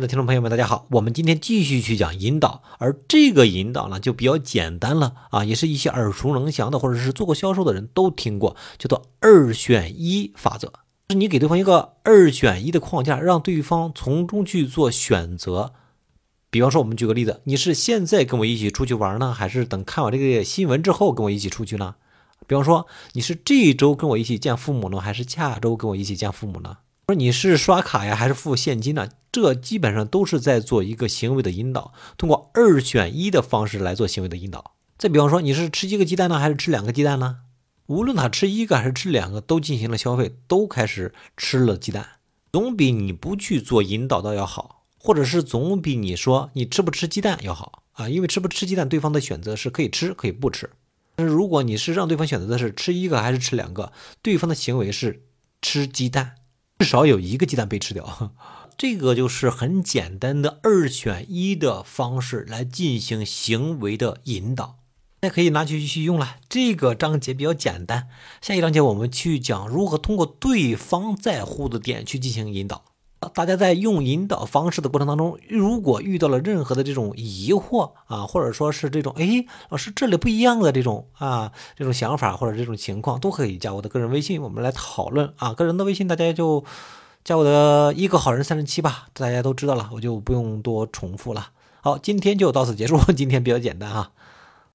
的听众朋友们，大家好，我们今天继续去讲引导，而这个引导呢就比较简单了啊，也是一些耳熟能详的，或者是做过销售的人都听过，叫做二选一法则。是你给对方一个二选一的框架，让对方从中去做选择。比方说，我们举个例子，你是现在跟我一起出去玩呢，还是等看完这个新闻之后跟我一起出去呢？比方说，你是这周跟我一起见父母呢，还是下周跟我一起见父母呢？说你是刷卡呀，还是付现金呢？这基本上都是在做一个行为的引导，通过二选一的方式来做行为的引导。再比方说，你是吃一个鸡蛋呢，还是吃两个鸡蛋呢？无论他吃一个还是吃两个，都进行了消费，都开始吃了鸡蛋，总比你不去做引导的要好，或者是总比你说你吃不吃鸡蛋要好啊？因为吃不吃鸡蛋，对方的选择是可以吃，可以不吃。但是如果你是让对方选择的是吃一个还是吃两个，对方的行为是吃鸡蛋。至少有一个鸡蛋被吃掉，这个就是很简单的二选一的方式来进行行为的引导，那可以拿去继续用了。这个章节比较简单，下一章节我们去讲如何通过对方在乎的点去进行引导。大家在用引导方式的过程当中，如果遇到了任何的这种疑惑啊，或者说是这种哎，老师这里不一样的这种啊这种想法或者这种情况，都可以加我的个人微信，我们来讨论啊。个人的微信大家就加我的一个好人三十七吧，大家都知道了，我就不用多重复了。好，今天就到此结束，今天比较简单啊。